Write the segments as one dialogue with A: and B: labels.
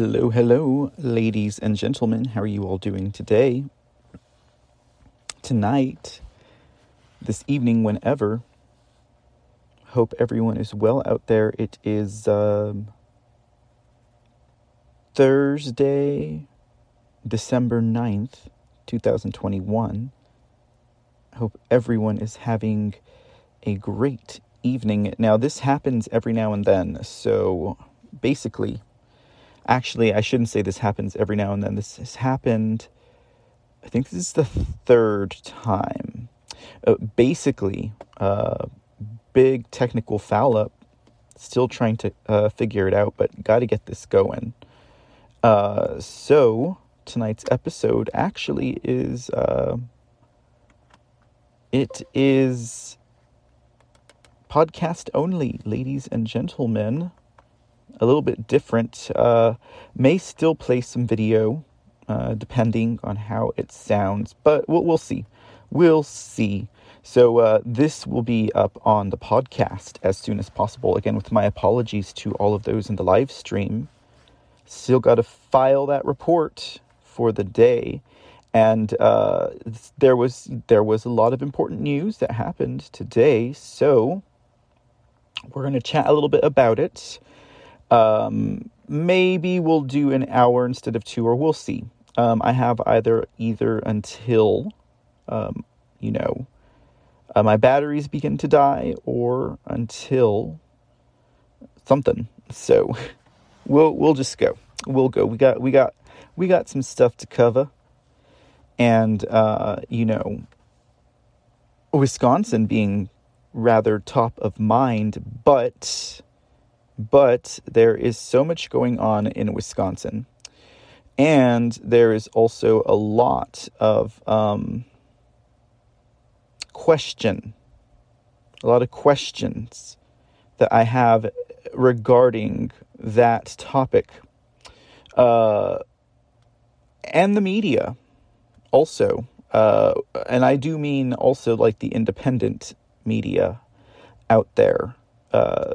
A: Hello, hello, ladies and gentlemen. How are you all doing today? Tonight, this evening, whenever. Hope everyone is well out there. It is um, Thursday, December 9th, 2021. Hope everyone is having a great evening. Now, this happens every now and then, so basically, actually, I shouldn't say this happens every now and then. This has happened, I think this is the third time. Uh, basically, uh, big technical foul up. Still trying to uh, figure it out, but got to get this going. Uh, so, tonight's episode actually is. Uh, it is podcast only, ladies and gentlemen a little bit different. Uh, may still play some video, uh, depending on how it sounds, but we'll, we'll see. We'll see. So, uh, this will be up on the podcast as soon as possible. Again, with my apologies to all of those in the live stream. Still got to file that report for the day. And uh, there was there was a lot of important news that happened today, so we're going to chat a little bit about it. Um, maybe we'll do an hour instead of two, or we'll see. Um, I have either either until, um, you know, uh, my batteries begin to die, or until something. So we'll we'll just go. We'll go. We got we got we got some stuff to cover, and uh, you know, Wisconsin being rather top of mind, but but there is so much going on in Wisconsin. And there is also a lot of um, question, a lot of questions that I have regarding that topic. Uh, and the media also. Uh, and I do mean also like the independent media out there. Uh,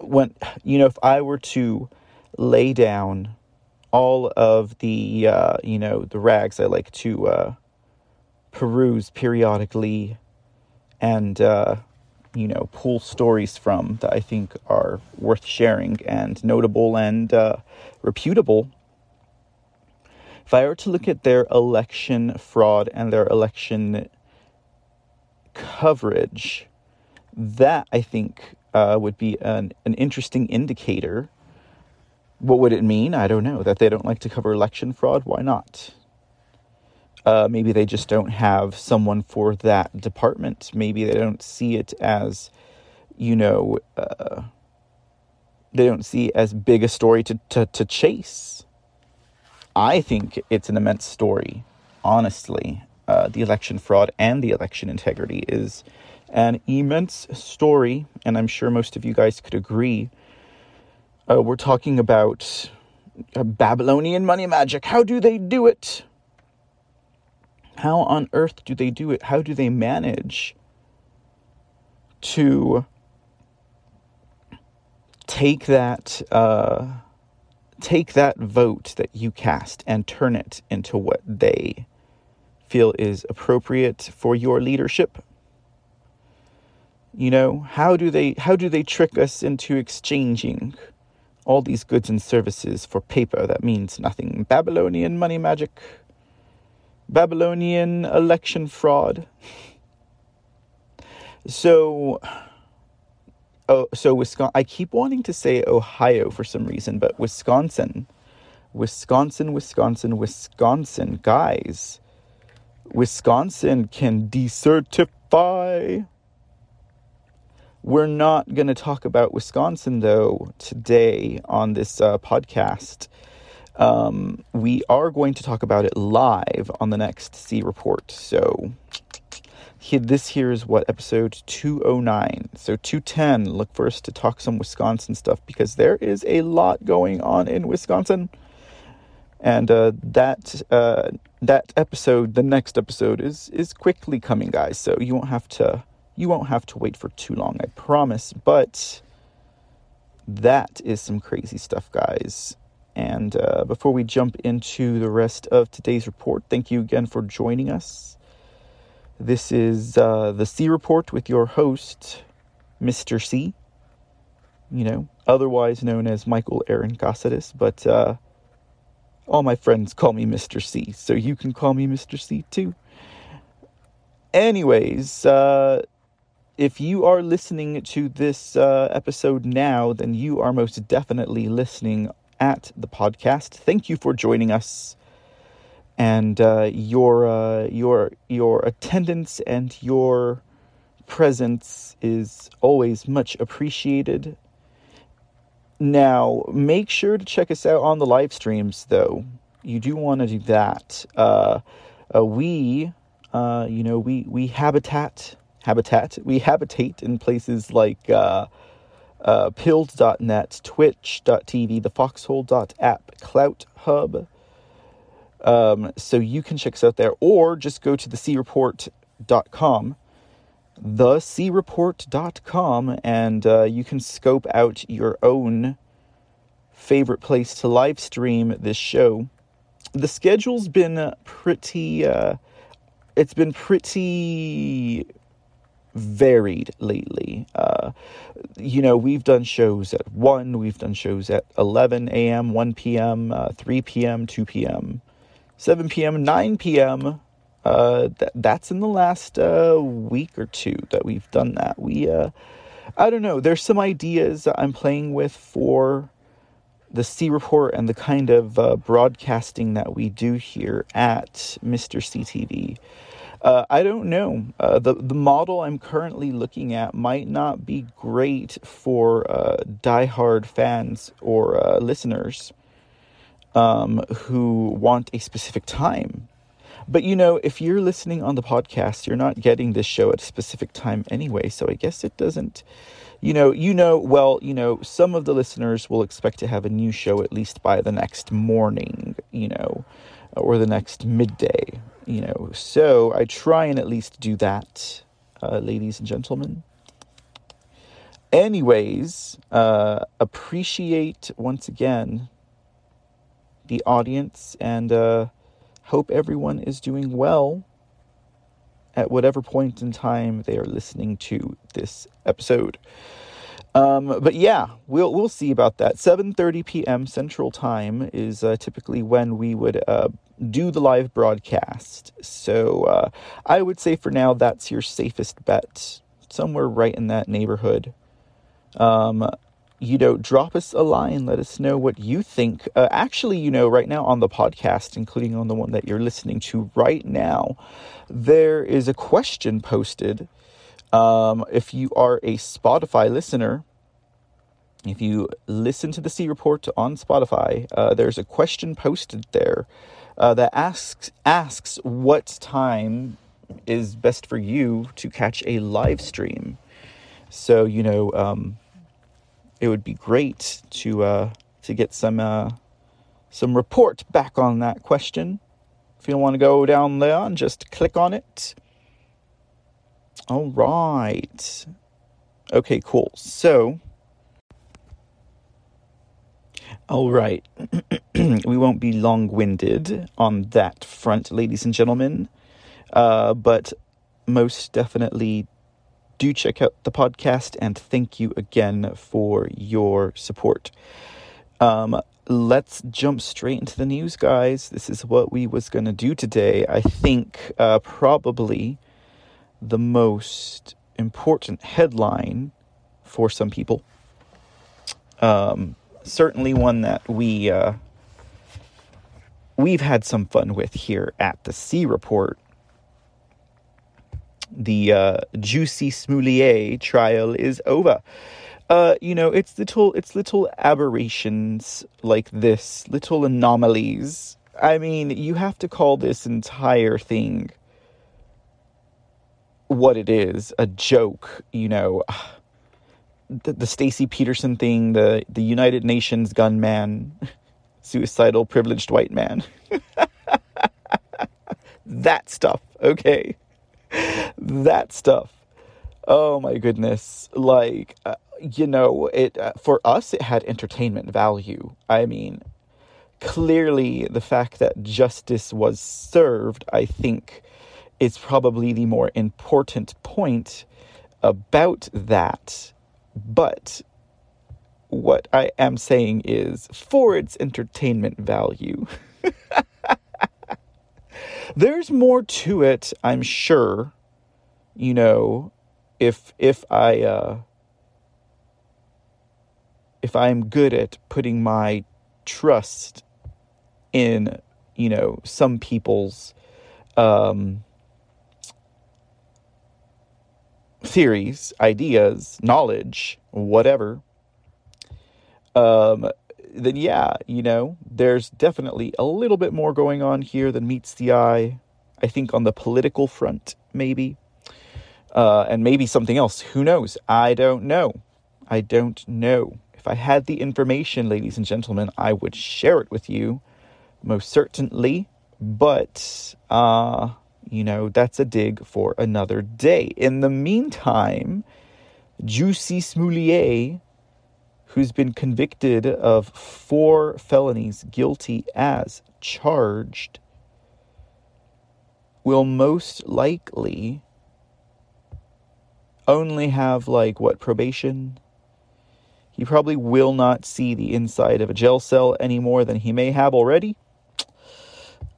A: when you know if I were to lay down all of the uh, you know the rags I like to uh, peruse periodically and uh, you know pull stories from that I think are worth sharing and notable and uh, reputable. If I were to look at their election fraud and their election coverage, that I think uh, would be an, an interesting indicator. What would it mean? I don't know. That they don't like to cover election fraud? Why not? Uh, maybe they just don't have someone for that department. Maybe they don't see it as, you know, uh, they don't see as big a story to, to, to chase. I think it's an immense story, honestly. Uh, the election fraud and the election integrity is an immense story, and I'm sure most of you guys could agree. Uh, we're talking about Babylonian money magic. How do they do it? How on earth do they do it? How do they manage to take that uh, take that vote that you cast and turn it into what they feel is appropriate for your leadership? You know, how do they how do they trick us into exchanging all these goods and services for paper that means nothing? Babylonian money magic. Babylonian election fraud. So oh so Wisconsin I keep wanting to say Ohio for some reason, but Wisconsin. Wisconsin, Wisconsin, Wisconsin, guys. Wisconsin can decertify we're not going to talk about Wisconsin, though, today on this uh, podcast. Um, we are going to talk about it live on the next C report. So, this here is what episode 209. So, 210, look for us to talk some Wisconsin stuff because there is a lot going on in Wisconsin. And uh, that uh, that episode, the next episode, is is quickly coming, guys. So you won't have to you won't have to wait for too long, I promise. But that is some crazy stuff, guys. And uh, before we jump into the rest of today's report, thank you again for joining us. This is uh, the C Report with your host, Mr. C. You know, otherwise known as Michael Aaron Casades, but uh, all my friends call me Mr. C, so you can call me Mr. C too. Anyways, uh, if you are listening to this uh, episode now, then you are most definitely listening at the podcast. Thank you for joining us, and uh, your uh, your your attendance and your presence is always much appreciated. Now, make sure to check us out on the live streams, though. You do want to do that. Uh, uh, we, uh, you know, we we habitat habitat we habitate in places like uh, uh, pilled.net, twitch.tv, the foxhole.app, Clout Hub. Um, so you can check us out there, or just go to the creport.com, thecreport.com, and uh, you can scope out your own favorite place to live stream this show. The schedule's been pretty, uh, it's been pretty varied lately. Uh, you know, we've done shows at 1, we've done shows at 11 a.m., 1 p.m., uh, 3 p.m., 2 p.m., 7 p.m., 9 p.m. Uh, th- that's in the last uh, week or two that we've done that. We, uh, I don't know, there's some ideas I'm playing with for the C Report and the kind of uh, broadcasting that we do here at Mr. CTV. Uh, I don't know. Uh, the the model I'm currently looking at might not be great for uh, diehard fans or uh, listeners um, who want a specific time. But you know, if you're listening on the podcast, you're not getting this show at a specific time anyway. So I guess it doesn't. You know, you know, well, you know, some of the listeners will expect to have a new show at least by the next morning, you know, or the next midday you know, so I try and at least do that, uh, ladies and gentlemen. Anyways, uh, appreciate once again the audience and uh, hope everyone is doing well at whatever point in time they are listening to this episode. Um, but yeah, we'll we'll see about that. 7:30 p.m. Central Time is uh, typically when we would uh, do the live broadcast. So uh, I would say for now that's your safest bet, somewhere right in that neighborhood. Um, you know, drop us a line. Let us know what you think. Uh, actually, you know, right now on the podcast, including on the one that you're listening to right now, there is a question posted. Um, if you are a Spotify listener, if you listen to the C Report on Spotify, uh, there's a question posted there uh, that asks asks what time is best for you to catch a live stream. So you know, um, it would be great to uh, to get some uh, some report back on that question. If you want to go down there and just click on it. All right. Okay, cool. So all right. we won't be long winded on that front, ladies and gentlemen. Uh, but most definitely do check out the podcast and thank you again for your support. Um, let's jump straight into the news, guys. This is what we was to do today. I think uh, probably the most important headline for some people. Um, certainly one that we uh, we've had some fun with here at the C Report. The uh, Jussie Smollett trial is over. Uh, you know, it's little it's little aberrations like this, little anomalies. I mean, you have to call this entire thing what it is, a joke, you know the, the Stacy Peterson thing, the the United Nations gunman, suicidal privileged white man. that stuff, okay? that stuff. Oh my goodness. Like uh, you know, it uh, for us it had entertainment value. I mean, clearly the fact that justice was served, I think, is probably the more important point about that. But what I am saying is for its entertainment value. There's more to it, I'm sure. You know, if if I uh if I'm good at putting my trust in, you know, some people's um theories, ideas, knowledge, whatever, um, then yeah, you know, there's definitely a little bit more going on here than meets the eye. I think on the political front, maybe. Uh, and maybe something else. Who knows? I don't know. I don't know. If I had the information, ladies and gentlemen, I would share it with you, most certainly. But, uh, you know, that's a dig for another day. In the meantime, Juicy Smollett who's been convicted of four felonies, guilty as charged, will most likely only have, like, what, probation? He probably will not see the inside of a jail cell any more than he may have already.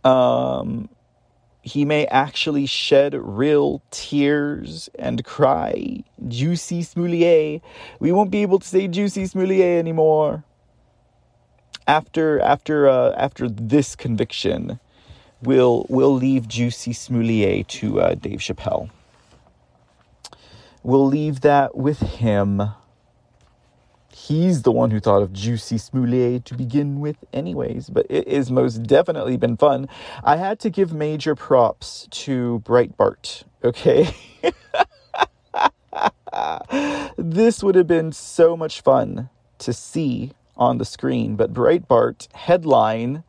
A: Um, he may actually shed real tears and cry, Juicy Smollett. We won't be able to say Juicy Smollett anymore. After after uh, after this conviction, we'll we'll leave Juicy Smollett to uh, Dave Chappelle. We'll leave that with him. He's the one who thought of Juicy Smollett to begin with, anyways, but it has most definitely been fun. I had to give major props to Breitbart, okay? this would have been so much fun to see on the screen, but Breitbart headline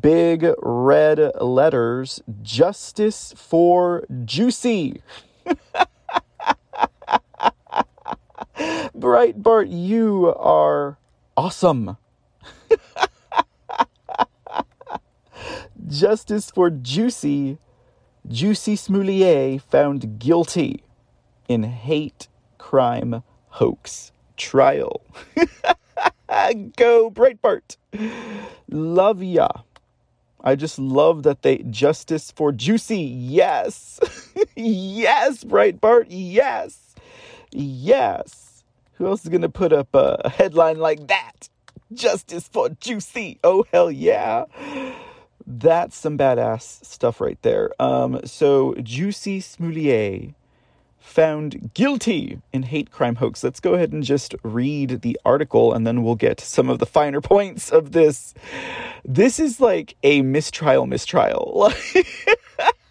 A: big red letters justice for Jussie. Breitbart, you are awesome. Justice for Juicy, Juicy Smollett found guilty in hate crime hoax trial. Go Breitbart. Love ya. I just love that they justice for Juicy. Yes. yes, Breitbart. Yes. Yes. Who else is going to put up a headline like that? Justice for Juicy. Oh, hell yeah. That's some badass stuff right there. Um, so, Juicy Smollett found guilty in hate crime hoax. Let's go ahead and just read the article and then we'll get some of the finer points of this. This is like a mistrial, mistrial.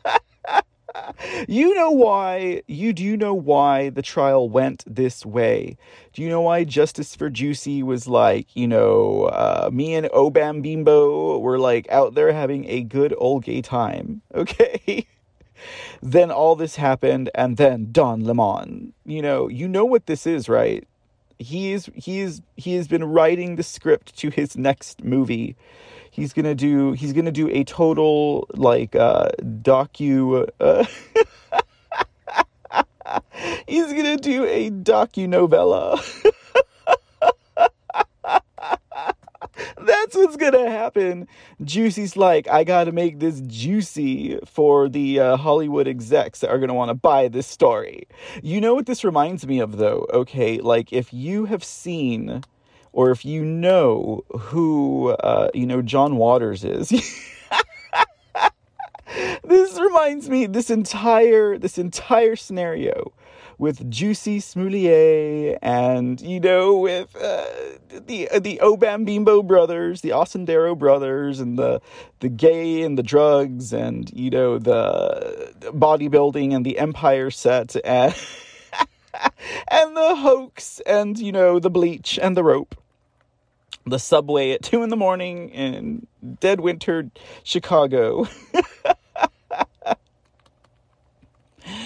A: you know why you do know why the trial went this way? Do you know why justice for juicy was like you know uh, me and obam bimbo were like out there having a good old gay time okay? Then all this happened and then don lemon. You know you know what this is right? He is he is he has been writing the script to his next movie he's gonna do he's gonna do a total like uh docu uh, he's gonna do a docu novella that's what's gonna happen. Juicy's like i gotta make this juicy for the uh, hollywood execs that are gonna want to buy this story. You know what this reminds me of though? Okay like if you have seen or if you know who uh, you know John Waters is. this reminds me this entire this entire scenario with Juicy Smollett and you know with uh, the uh, the Obam Bimbo brothers, the Osundairo brothers, and the the gay and the drugs, and you know the bodybuilding and the Empire set and. and the hoax and you know the bleach and the rope the subway at two in the morning in dead winter Chicago.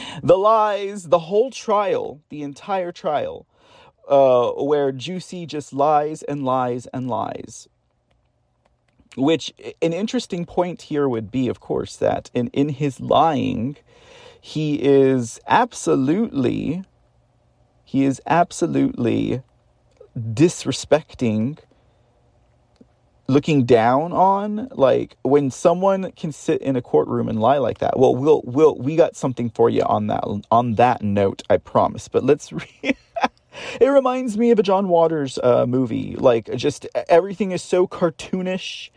A: the lies, the whole trial, the entire trial, uh, where Juicy just lies and lies and lies. which an interesting point here would be, of course, that in, in his lying, he is absolutely, he is absolutely disrespecting looking down on like when someone can sit in a courtroom and lie like that well we'll we'll we got something for you on that on that note i promise. But let's re- it reminds me of a john waters uh, movie. Like just everything is so cartoonish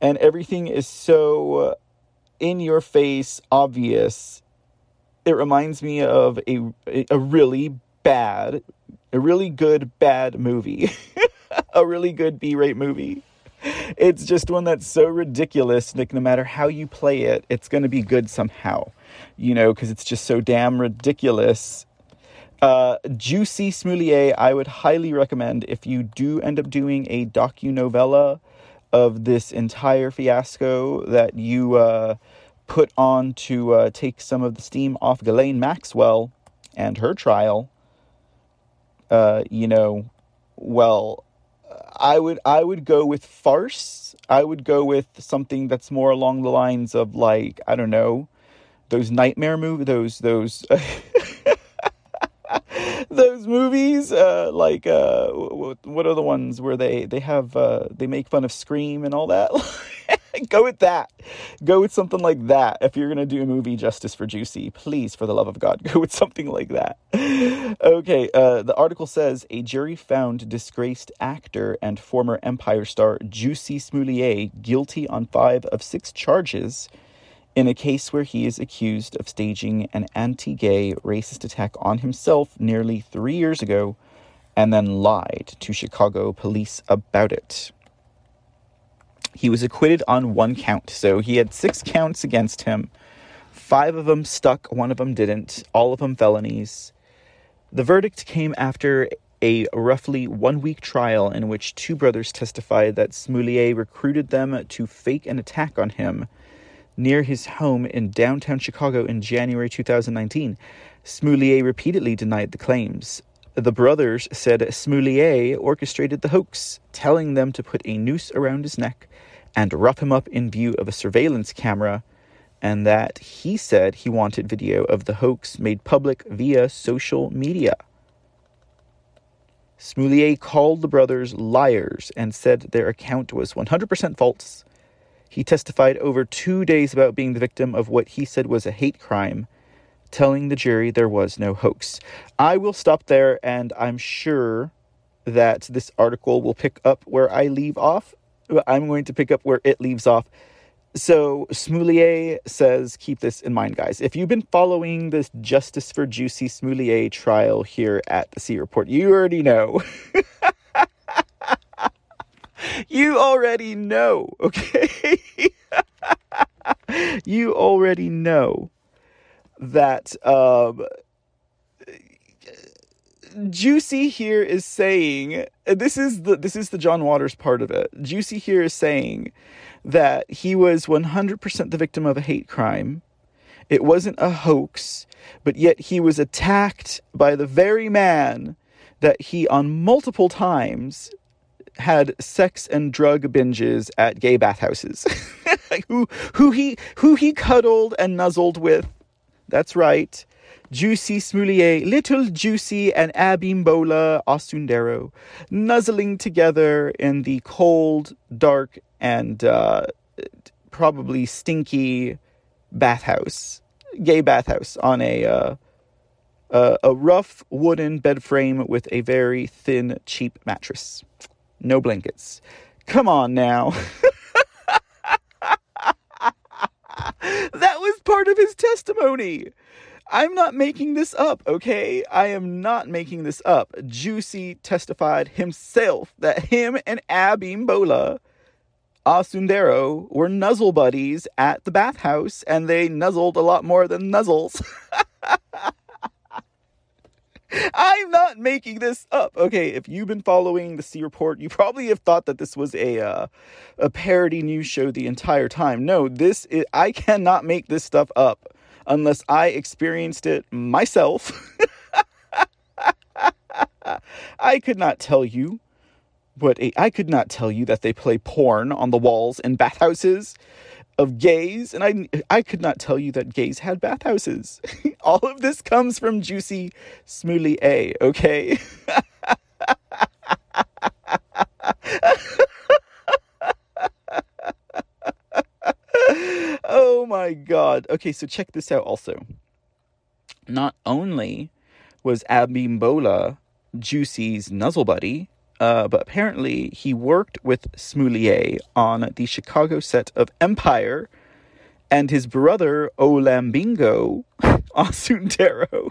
A: and everything is so in your face obvious. It reminds me of a a really bad a really good bad movie. A really good b-rate movie it's just one that's so ridiculous. Like, no matter how you play it, it's going to be good somehow, you know, because it's just so damn ridiculous. Uh, Jussie Smollett, I would highly recommend if you do end up doing a docu novella of this entire fiasco that you uh, put on to uh, take some of the steam off Ghislaine Maxwell and her trial. Uh, you know, well, I would I would go with farce. I would go with something that's more along the lines of like I don't know, those nightmare movie those those those movies uh, like uh, what are the ones where they they have uh, they make fun of Scream and all that. go with that. Go with something like that. If you're going to do a movie justice for Juicy, please, for the love of God, go with something like that. okay, uh, the article says a jury found disgraced actor and former Empire star Juicy Smollett guilty on five of six charges in a case where he is accused of staging an anti gay racist attack on himself nearly three years ago and then lied to Chicago police about it. He was acquitted on one count. So he had six counts against him. Five of them stuck, one of them didn't, all of them felonies. The verdict came after a roughly one week trial in which two brothers testified that Smollett recruited them to fake an attack on him near his home in downtown Chicago in January 2019. Smollett repeatedly denied the claims. The brothers said Smollett orchestrated the hoax, telling them to put a noose around his neck and rough him up in view of a surveillance camera, and that he said he wanted video of the hoax made public via social media. Smollett called the brothers liars and said their account was 100% false. He testified over two days about being the victim of what he said was a hate crime, telling the jury there was no hoax. I will stop there, and I'm sure that this article will pick up where I leave off I'm going to pick up where it leaves off. So Smollett says, keep this in mind, guys. If you've been following this Justice for Juicy Smollett trial here at the C Report, you already know. you already know, okay? you already know that um, Jussie here is saying this is the this is the John Waters part of it. Juicy here is saying that he was 100% the victim of a hate crime. It wasn't a hoax, but yet he was attacked by the very man that he on multiple times had sex and drug binges at gay bathhouses. who who he who he cuddled and nuzzled with. That's right. Juicy Smollett, Little Juicy, and Abimbola Osundairo, nuzzling together in the cold, dark, and uh, probably stinky bathhouse, gay bathhouse, on a uh, a rough wooden bed frame with a very thin, cheap mattress. No blankets. Come on now. that was part of his testimony. I'm not making this up, okay? I am not making this up. Juicy testified himself that him and Abimbola Osundairo were nuzzle buddies at the bathhouse, and they nuzzled a lot more than nuzzles. I'm not making this up. Okay, if you've been following the C Report, you probably have thought that this was a uh, a parody news show the entire time. No, this is, I cannot make this stuff up unless I experienced it myself. I could not tell you But I could not tell you that they play porn on the walls in bathhouses of gays, and I I could not tell you that gays had bathhouses. All of this comes from Juicy Smoothly A, okay? oh my god. Okay, so check this out also. Not only was Abimbola Juicy's nuzzle buddy, uh, but apparently he worked with Smoulier on the Chicago set of Empire, and his brother Olambingo Osundairo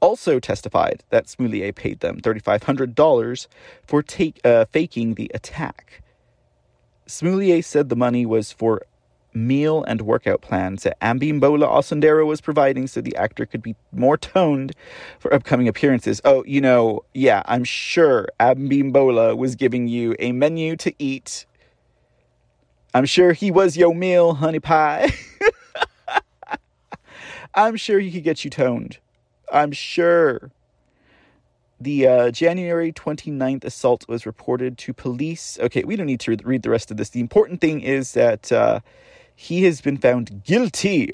A: also testified that Smoulier paid them $3,500 for take, uh, faking the attack. Smoulier said the money was for meal and workout plans that Abimbola Osundairo was providing so the actor could be more toned for upcoming appearances. Oh, you know, yeah, I'm sure Abimbola was giving you a menu to eat. I'm sure he was your meal, honey pie. I'm sure he could get you toned. I'm sure. The uh, January 29th assault was reported to police. Okay, we don't need to read the rest of this. The important thing is that uh, he has been found guilty,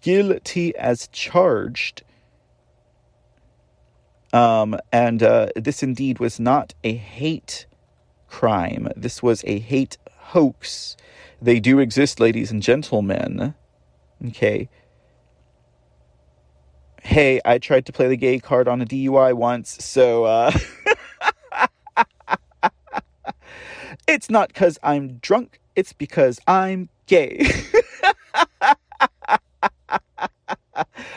A: guilty as charged. Um, and uh, this indeed was not a hate crime. This was a hate hoax. They do exist, ladies and gentlemen. Okay. Hey, I tried to play the gay card on a DUI once, so uh, it's not because I'm drunk, it's because I'm gay.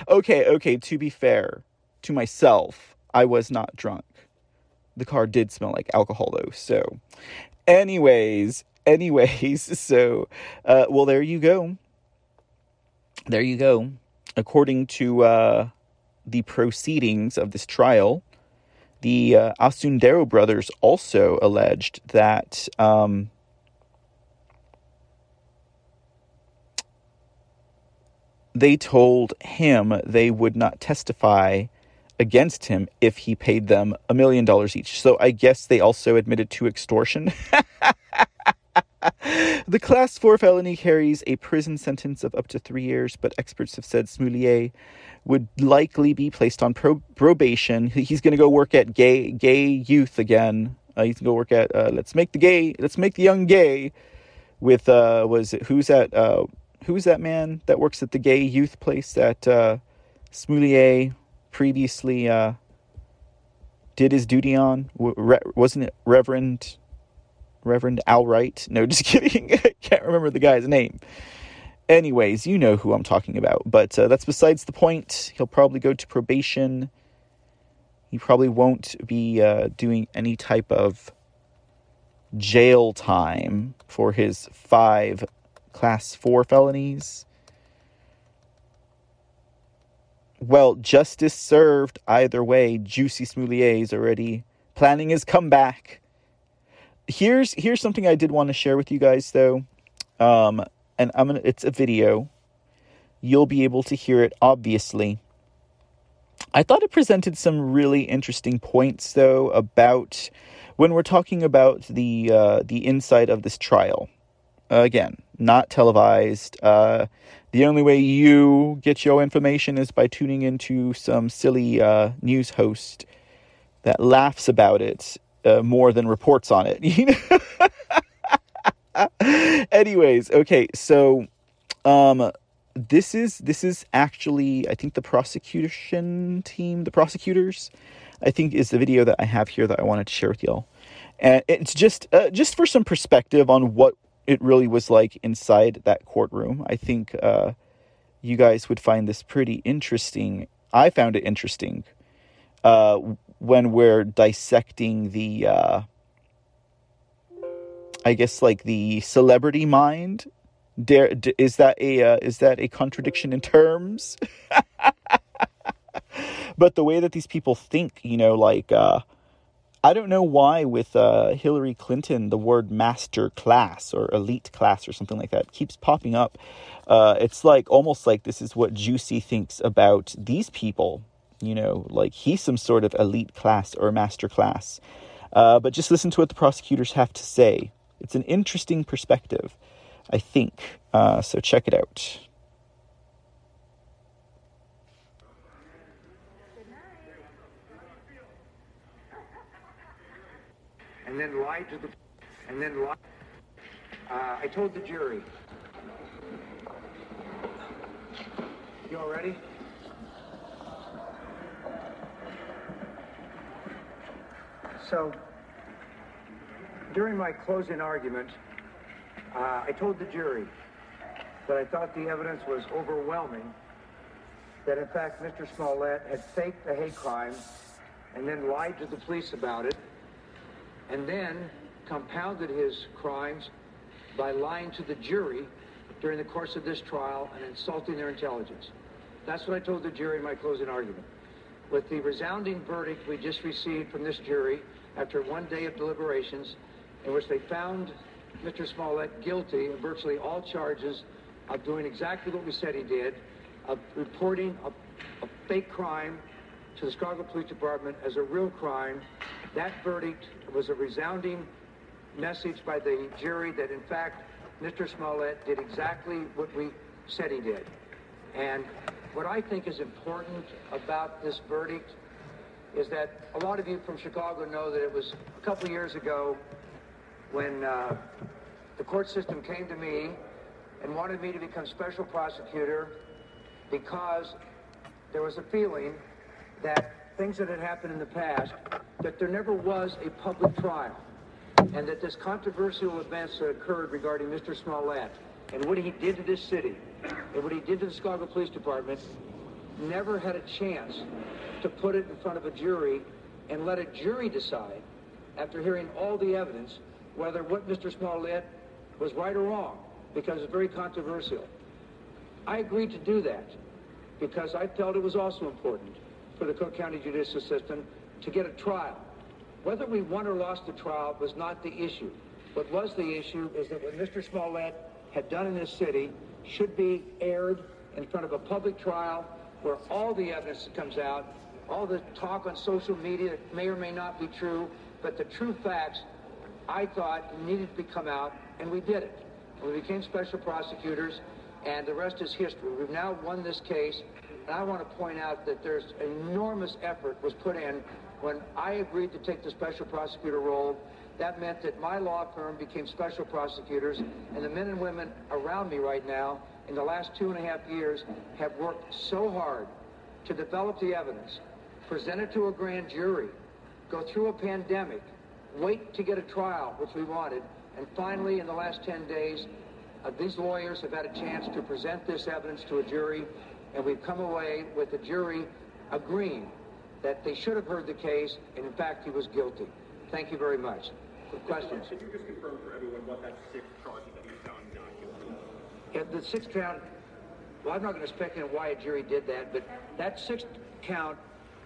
A: okay, okay, to be fair to myself, I was not drunk. The car did smell like alcohol though, so anyways, anyways, so uh well there you go. There you go. According to uh the proceedings of this trial, the uh, Osundairo brothers also alleged that um, they told him they would not testify against him if he paid them a million dollars each. So I guess they also admitted to extortion. the class 4 felony carries a prison sentence of up to three years, but experts have said Smoulier would likely be placed on pro- probation. He's going to go work at gay gay youth again. Uh, he's going to go work at uh, let's make the gay let's make the young gay with uh was it who's that uh who's that man that works at the gay youth place that uh, Smoulier previously uh, did his duty on? Re- wasn't it Reverend Reverend Al Wright? No, just kidding. I can't remember the guy's name. Anyways, you know who I'm talking about. But uh, that's besides the point. He'll probably go to probation. He probably won't be uh, doing any type of jail time for his five class 4 felonies. Well, justice served either way. Juicy Smoulier is already planning his comeback. Here's here's something I did want to share with you guys though. Um and I'm gonna it's a video. You'll be able to hear it obviously. I thought it presented some really interesting points though about when we're talking about the uh, the inside of this trial. Uh, again, not televised. Uh, the only way you get your information is by tuning into some silly uh, news host that laughs about it uh, more than reports on it. Anyways, okay, so um, this is this is actually I think the prosecution team, the prosecutors, I think is the video that I have here that I wanted to share with y'all, and it's just uh, just for some perspective on what it really was like inside that courtroom. I think uh, you guys would find this pretty interesting. I found it interesting uh, when we're dissecting the, uh, I guess, like the celebrity mind. Dare, is that a uh, is that a contradiction in terms? but the way that these people think, you know, like uh, I don't know why with uh, Hillary Clinton the word master class or elite class or something like that keeps popping up. Uh, it's like almost like this is what Juicy thinks about these people. You know, like he's some sort of elite class or master class. Uh, but just listen to what the prosecutors have to say. It's an interesting perspective, I think. Uh, so check it out.
B: And then lied to the, and then lied. Uh, I told the jury. You all ready? So, during my closing argument, uh, I told the jury that I thought the evidence was overwhelming, that in fact Mr. Smollett had faked the hate crime and then lied to the police about it, and then compounded his crimes by lying to the jury during the course of this trial and insulting their intelligence. That's what I told the jury in my closing argument. With the resounding verdict we just received from this jury after one day of deliberations, in which they found Mr. Smollett guilty of virtually all charges of doing exactly what we said he did, of reporting a, a fake crime to the Chicago Police Department as a real crime. That verdict was a resounding message by the jury that, in fact, Mr. Smollett did exactly what we said he did. And what I think is important about this verdict is that a lot of you from Chicago know that it was a couple years ago when uh, the court system came to me and wanted me to become special prosecutor because there was a feeling that things that had happened in the past, that there never was a public trial, and that this controversial events that occurred regarding Mr. Smollett and what he did to this city and what he did to the Chicago Police Department never had a chance to put it in front of a jury and let a jury decide, after hearing all the evidence, whether what Mr. Smollett was right or wrong, because it's very controversial. I agreed to do that because I felt it was also important for the Cook County judicial system to get a trial. Whether we won or lost the trial was not the issue. What was the issue is that what Mr. Smollett had done in this city should be aired in front of a public trial where all the evidence that comes out, all the talk on social media may or may not be true, but the true facts, I thought, needed to come out, and we did it. We became special prosecutors, and the rest is history. We've now won this case, and I want to point out that there's enormous effort was put in when I agreed to take the special prosecutor role. That meant that my law firm became special prosecutors, and the men and women around me right now in the last two and a half years have worked so hard to develop the evidence, present it to a grand jury, go through a pandemic, wait to get a trial, which we wanted, and finally, in the last 10 days, uh, these lawyers have had a chance to present this evidence to a jury, and we've come away with the jury agreeing that they should have heard the case, and in fact, he was guilty. Thank you very much. Questions?
C: Can you just confirm for everyone what that sixth charge that he found not guilty?
B: Yeah, the sixth count, well, I'm not going to speculate why a jury did that, but that sixth count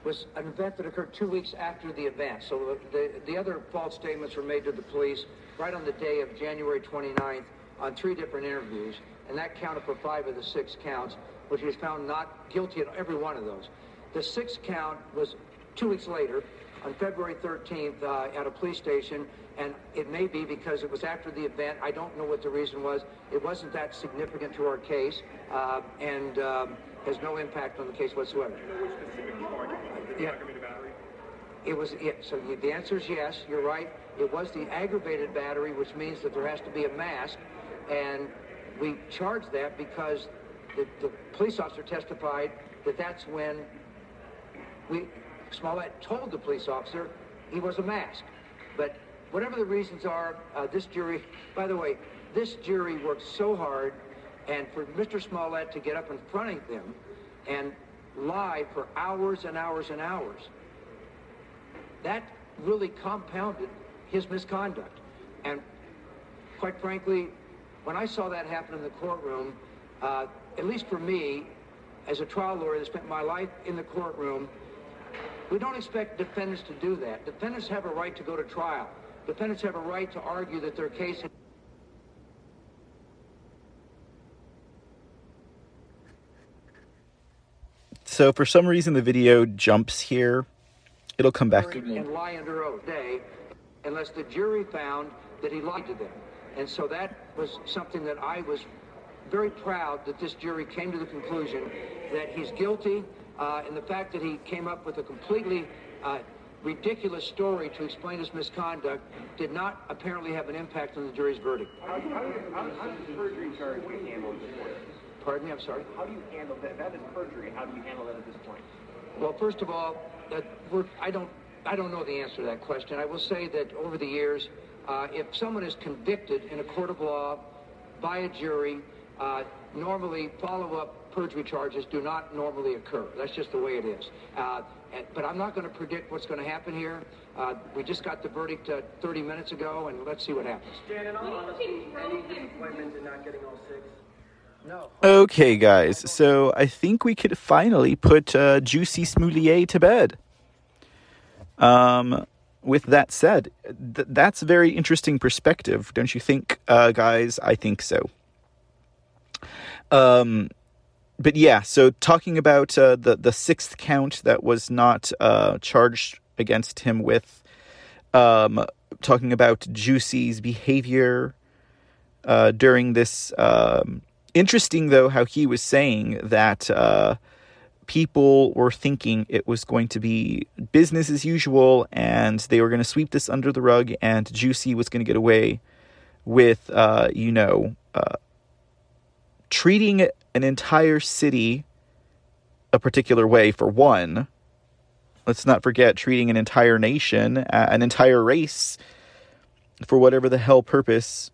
B: was an event that occurred two weeks after the event. So the, the other false statements were made to the police right on the day of January 29th on three different interviews, and that counted for five of the six counts, which he was found not guilty in every one of those. The sixth count was two weeks later, on February 13th, uh, at a police station, and it may be because it was after the event. I don't know what the reason was. It wasn't that significant to our case, uh, and um, has no impact on the case whatsoever.
C: Do you know which specific charge it was? Was
B: Yeah.
C: battery?
B: It was, yeah, so you- the answer is yes, you're right. It was the aggravated battery, which means that there has to be a mask. And we charged that because the, the police officer testified that that's when we, Smollett told the police officer he was a mask. But whatever the reasons are, uh, this jury, by the way, this jury worked so hard, and for Mr. Smollett to get up in front of them and lie for hours and hours and hours, that really compounded his misconduct. And quite frankly, when I saw that happen in the courtroom, uh, at least for me, as a trial lawyer that spent my life in the courtroom, we don't expect defendants to do that. Defendants have a right to go to trial. Defendants have a right to argue that their case.
A: So for some reason the video jumps here. It'll come back.
B: and lie under oath. Day, unless the jury found that he lied to them. And so that was something that I was very proud that this jury came to the conclusion that he's guilty, uh, and the fact that he came up with a completely uh, ridiculous story to explain his misconduct did not apparently have an impact on the jury's verdict.
C: How, how, how, how does the perjury charge get handled at this point?
B: Pardon me, I'm sorry?
C: How do you handle that? That is perjury. How do you handle that at this point?
B: Well, first of all, I don't I don't know the answer to that question. I will say that over the years, uh, if someone is convicted in a court of law by a jury, uh, normally follow-up perjury charges do not normally occur. That's just the way it is. Uh, and, but I'm not going to predict what's going to happen here. Uh, we just got the verdict uh, 30 minutes ago, and let's see what happens.
C: Stan, in all honesty, any disappointment in not getting all six?
B: No.
A: Okay, guys, so I think we could finally put uh, Juicy Smoulier to bed. Um, with that said, th- that's a very interesting perspective, don't you think, uh, guys? I think so. Um, but yeah, so talking about uh, the the sixth count that was not uh, charged against him with, um, talking about Juicy's behavior uh, during this. Um, interesting though, how he was saying that uh, people were thinking it was going to be business as usual, and they were going to sweep this under the rug, and Juicy was going to get away with, uh, you know uh, treating an entire city a particular way for one let's not forget treating an entire nation an entire race for whatever the hell purpose.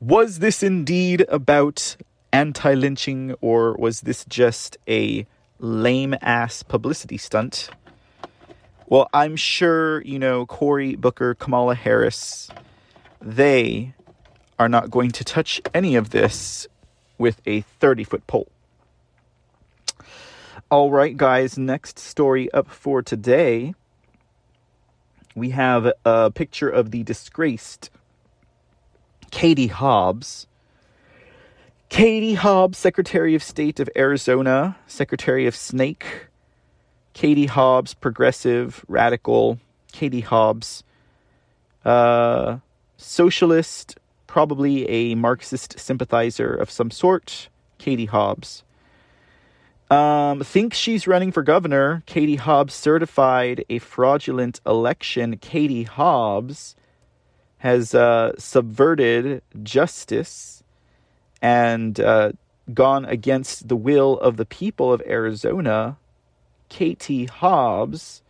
A: Was this indeed about anti-lynching or was this just a lame ass publicity stunt? Well i'm sure you know cory booker kamala harris. They are not going to touch any of this with a 30 foot pole. All right, guys, next story up for today. We have a picture of the disgraced Katie Hobbs. Katie Hobbs, Secretary of State of Arizona, Secretary of Snake. Katie Hobbs, progressive, radical. Katie Hobbs, uh, socialist, probably a Marxist sympathizer of some sort, Katie Hobbs. Um, thinks she's running for governor. Katie Hobbs certified a fraudulent election. Katie Hobbs has uh, subverted justice and uh, gone against the will of the people of Arizona. Katie Hobbs,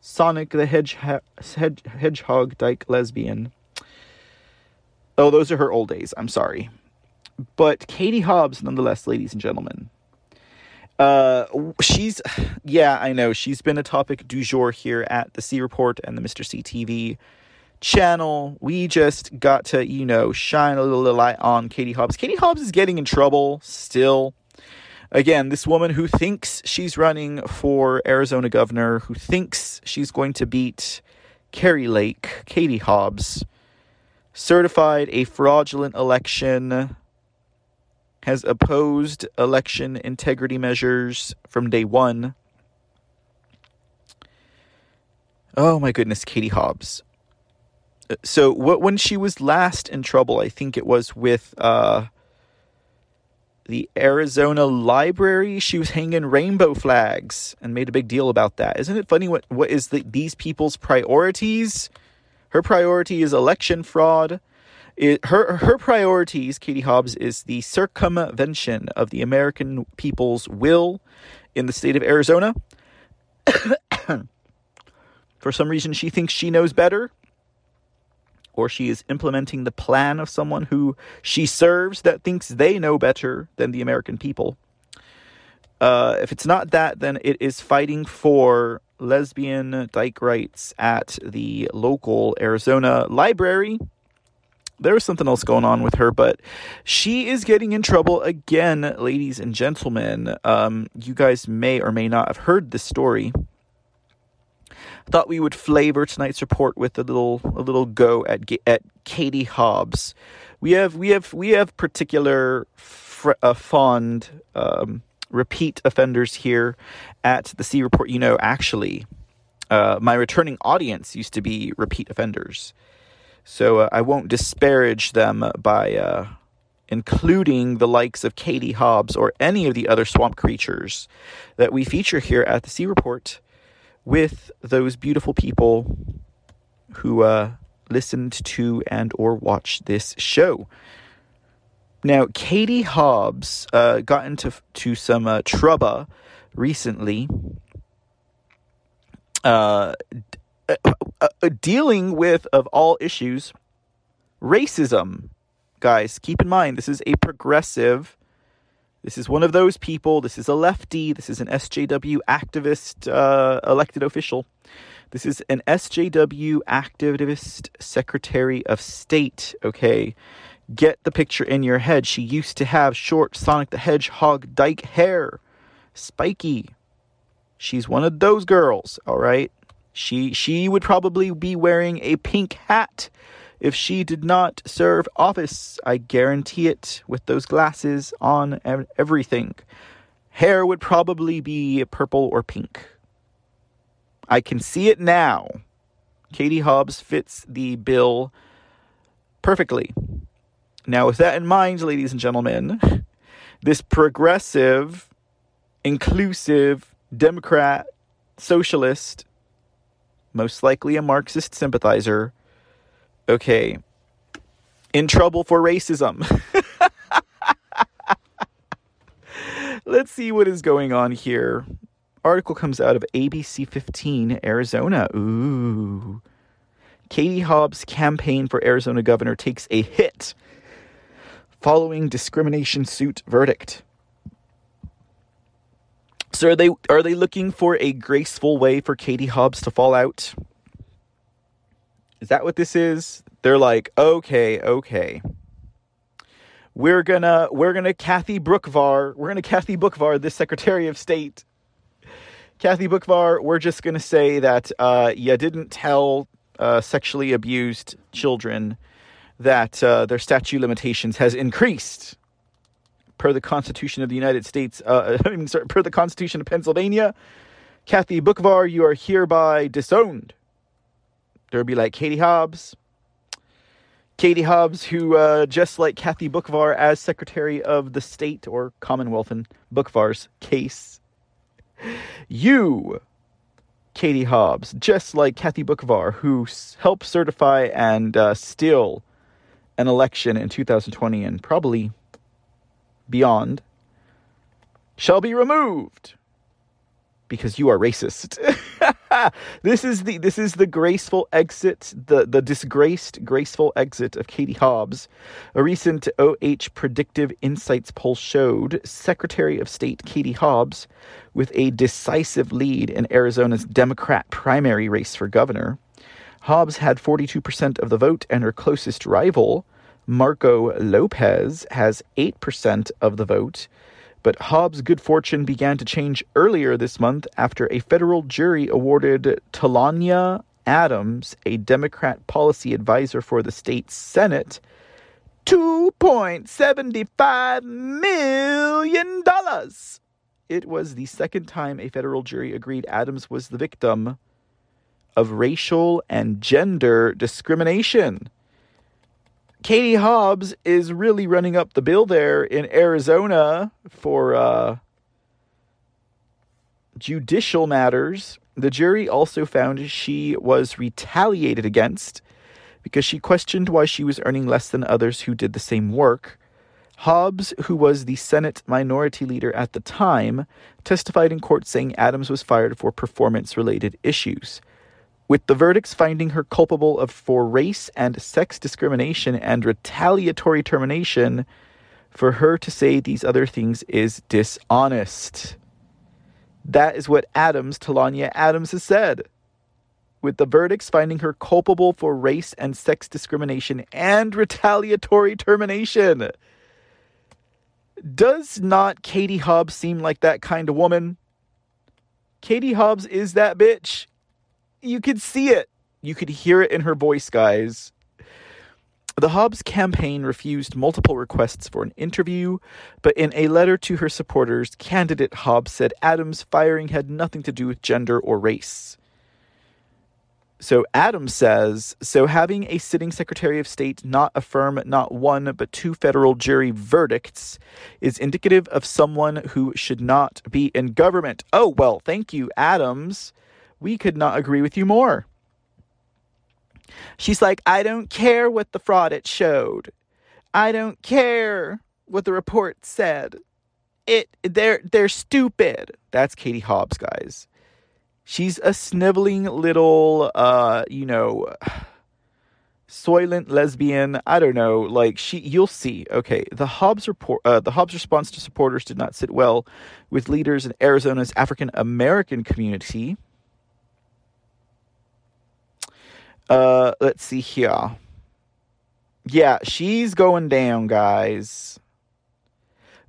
A: Sonic the Hedgehog, Hedgehog Dyke lesbian. Oh, those are her old days. I'm sorry. But Katie Hobbs, nonetheless, ladies and gentlemen. Uh, she's, yeah, I know. She's been a topic du jour here at the C Report and the Mr. C TV channel. We just got to, you know, shine a little light on Katie Hobbs. Katie Hobbs is getting in trouble still. Again, this woman who thinks she's running for Arizona governor, who thinks she's going to beat Kari Lake, Katie Hobbs certified a fraudulent election, has opposed election integrity measures from day one. Oh my goodness, Katie Hobbs. Uh, so what when she was last in trouble, I think it was with uh, the Arizona Library. She was hanging rainbow flags and made a big deal about that. Isn't it funny what what is the, these people's priorities? Her priority is election fraud. It, her her priorities, Katie Hobbs, is the circumvention of the American people's will in the state of Arizona. For some reason, she thinks she knows better, or she is implementing the plan of someone who she serves that thinks they know better than the American people. Uh, if it's not that, then it is fighting for lesbian dyke rights at the local Arizona library. There was something else going on with her, but she is getting in trouble again, ladies and gentlemen. Um, you guys may or may not have heard this story. I Thought we would flavor tonight's report with a little a little go at at Katie Hobbs. We have we have we have particular fr- uh, fond um, repeat offenders here at the C Report. You know, actually, uh, my returning audience used to be repeat offenders. So uh, I won't disparage them by uh, including the likes of Katie Hobbs or any of the other swamp creatures that we feature here at the C Report with those beautiful people who uh, listened to and or watched this show. Now, Katie Hobbs uh, got into to some uh, trouble recently, uh, uh, uh, dealing with of all issues, racism. Guys, keep in mind this is a progressive. This is one of those people. This is a lefty. This is an SJW activist, uh, elected official. This is an SJW activist secretary of state. Okay get the picture in your head. She used to have short Sonic the Hedgehog dyke hair, spiky. She's one of those girls, all right? She she would probably be wearing a pink hat if she did not serve office. I guarantee it with those glasses on and everything. Hair would probably be purple or pink. I can see it now. Katie Hobbs fits the bill perfectly. Now, with that in mind, ladies and gentlemen, this progressive, inclusive, Democrat, socialist, most likely a Marxist sympathizer, okay, in trouble for racism. Let's see what is going on here. Article comes out of ABC 15, Arizona. Ooh. Katie Hobbs' campaign for Arizona governor takes a hit following discrimination suit verdict. So are they are they looking for a graceful way for Katie Hobbs to fall out? Is that what this is? They're like, okay, okay. We're gonna we're gonna Kathy Boockvar, we're gonna Kathy Boockvar, the Secretary of State. Kathy Boockvar, we're just gonna say that uh, you didn't tell uh, sexually abused children that uh, their statute limitations has increased per the Constitution of the United States, uh, I mean, sorry, per the Constitution of Pennsylvania. Kathy Boockvar, you are hereby disowned. There would be like Katie Hobbs. Katie Hobbs, who, uh, just like Kathy Boockvar as Secretary of the State or Commonwealth in Boockvar's case, you, Katie Hobbs, just like Kathy Boockvar, who helped certify and uh, still an election in 2020 and probably beyond shall be removed because you are racist. this is the this is the graceful exit, the the disgraced graceful exit of Katie Hobbs. A recent OH Predictive Insights poll showed Secretary of State Katie Hobbs with a decisive lead in Arizona's Democrat primary race for governor. Hobbs had 42% of the vote, and her closest rival, Marco Lopez, has 8% of the vote. But Hobbs' good fortune began to change earlier this month after a federal jury awarded Talonya Adams, a Democrat policy advisor for the state Senate, $2.75 million. It was the second time a federal jury agreed Adams was the victim of racial and gender discrimination. Katie Hobbs is really running up the bill there in Arizona for uh, judicial matters. The jury also found she was retaliated against because she questioned why she was earning less than others who did the same work. Hobbs, who was the Senate minority leader at the time, testified in court saying Adams was fired for performance related issues with the verdicts finding her culpable of for race and sex discrimination and retaliatory termination, for her to say these other things is dishonest. That is what Adams, Talonya Adams, has said. With the verdicts finding her culpable for race and sex discrimination and retaliatory termination. Does not Katie Hobbs seem like that kind of woman? Katie Hobbs is that bitch you could see it. You could hear it in her voice, guys. The Hobbs campaign refused multiple requests for an interview, but in a letter to her supporters, candidate Hobbs said Adams' firing had nothing to do with gender or race. So Adams says so having a sitting Secretary of State not affirm not one but two federal jury verdicts is indicative of someone who should not be in government. Oh, well, thank you, Adams. We could not agree with you more. She's like, I don't care what the fraud it showed. I don't care what the report said. It they're they're stupid. That's Katie Hobbs, guys. She's a sniveling little uh, you know, soylent lesbian. I don't know. Like she you'll see. Okay, the Hobbs report uh, the Hobbs response to supporters did not sit well with leaders in Arizona's African American community. Uh, let's see here. Yeah, she's going down, guys.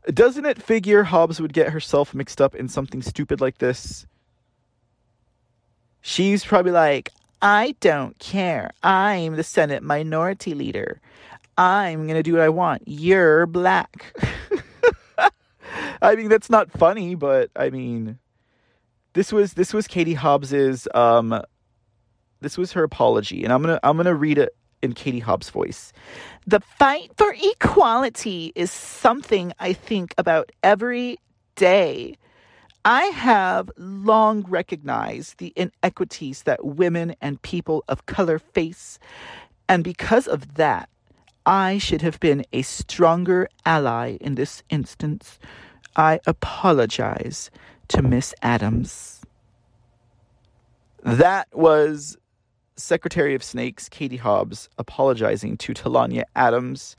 A: Doesn't it figure Hobbs would get herself mixed up in something stupid like this? She's probably like, I don't care. I'm the Senate minority leader. I'm going to do what I want. You're black. I mean, that's not funny, but I mean, this was this was Katie Hobbs's um this was her apology, and I'm gonna I'm gonna read it in Katie Hobbs' voice. The fight for equality is something I think about every day. I have long recognized the inequities that women and people of color face, and because of that, I should have been a stronger ally in this instance. I apologize to Miss Adams. That was Secretary of Snakes Katie Hobbs apologizing to Talonya Adams.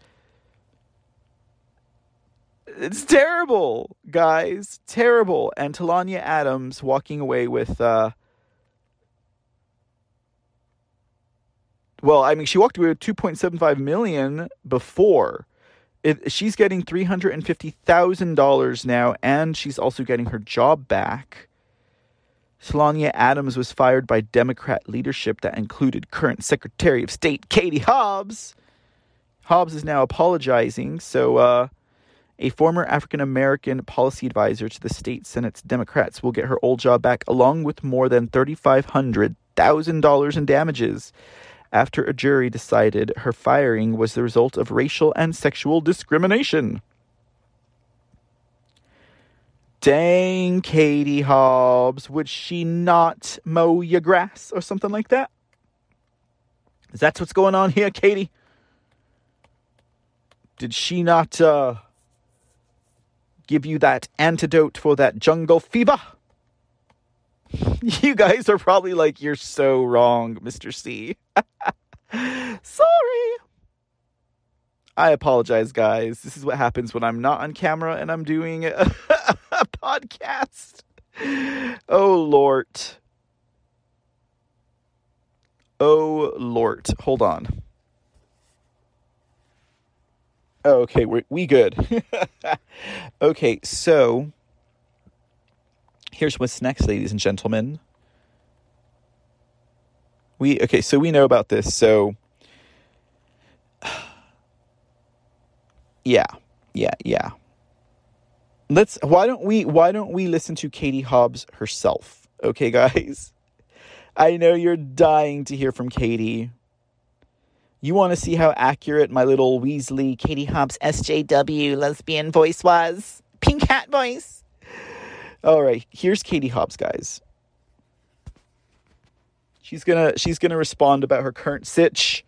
A: It's terrible, guys. Terrible. And Talonya Adams walking away with uh Well, I mean, she walked away with 2.75 million before. It, she's getting $350,000 now and she's also getting her job back. Talonya Adams was fired by Democrat leadership that included current Secretary of State Katie Hobbs. Hobbs is now apologizing, so uh, a former African American policy advisor to the state Senate's Democrats will get her old job back, along with more than $3,500,000 in damages after a jury decided her firing was the result of racial and sexual discrimination. Dang, Katie Hobbs, would she not mow your grass or something like that? Is that what's going on here, Katie? Did she not uh, give you that antidote for that jungle fever? You guys are probably like, you're so wrong, Mr. C. Sorry. I apologize, guys. This is what happens when I'm not on camera and I'm doing a, a podcast. Oh, Lord. Oh, Lord. Hold on. Okay, we we good. okay, so here's what's next, ladies and gentlemen. We okay, so we know about this. So yeah, yeah, yeah. Let's. Why don't we? Why don't we listen to Katie Hobbs herself? Okay, guys. I know you're dying to hear from Katie. You want to see how accurate my little Weasley Katie Hobbs SJW lesbian voice was? Pink hat voice. All right, here's Katie Hobbs, guys. She's gonna she's gonna respond about her current sitch.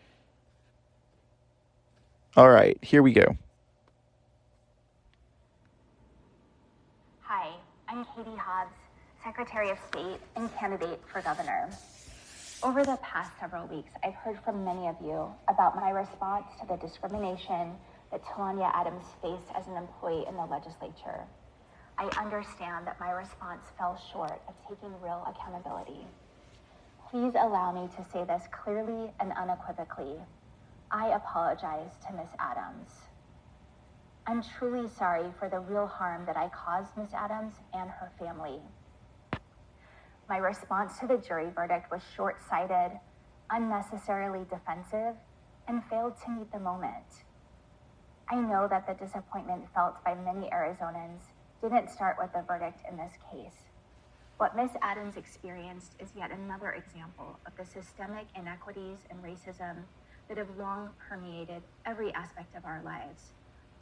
A: All right, here we go.
D: I'm Katie Hobbs, Secretary of State and candidate for governor. Over the past several weeks, I've heard from many of you about my response to the discrimination that Talonya Adams faced as an employee in the legislature. I understand that my response fell short of taking real accountability. Please allow me to say this clearly and unequivocally. I apologize to Ms. Adams. I'm truly sorry for the real harm that I caused Ms. Adams and her family. My response to the jury verdict was short sighted, unnecessarily defensive, and failed to meet the moment. I know that the disappointment felt by many Arizonans didn't start with the verdict in this case. What Miss Adams experienced is yet another example of the systemic inequities and racism that have long permeated every aspect of our lives,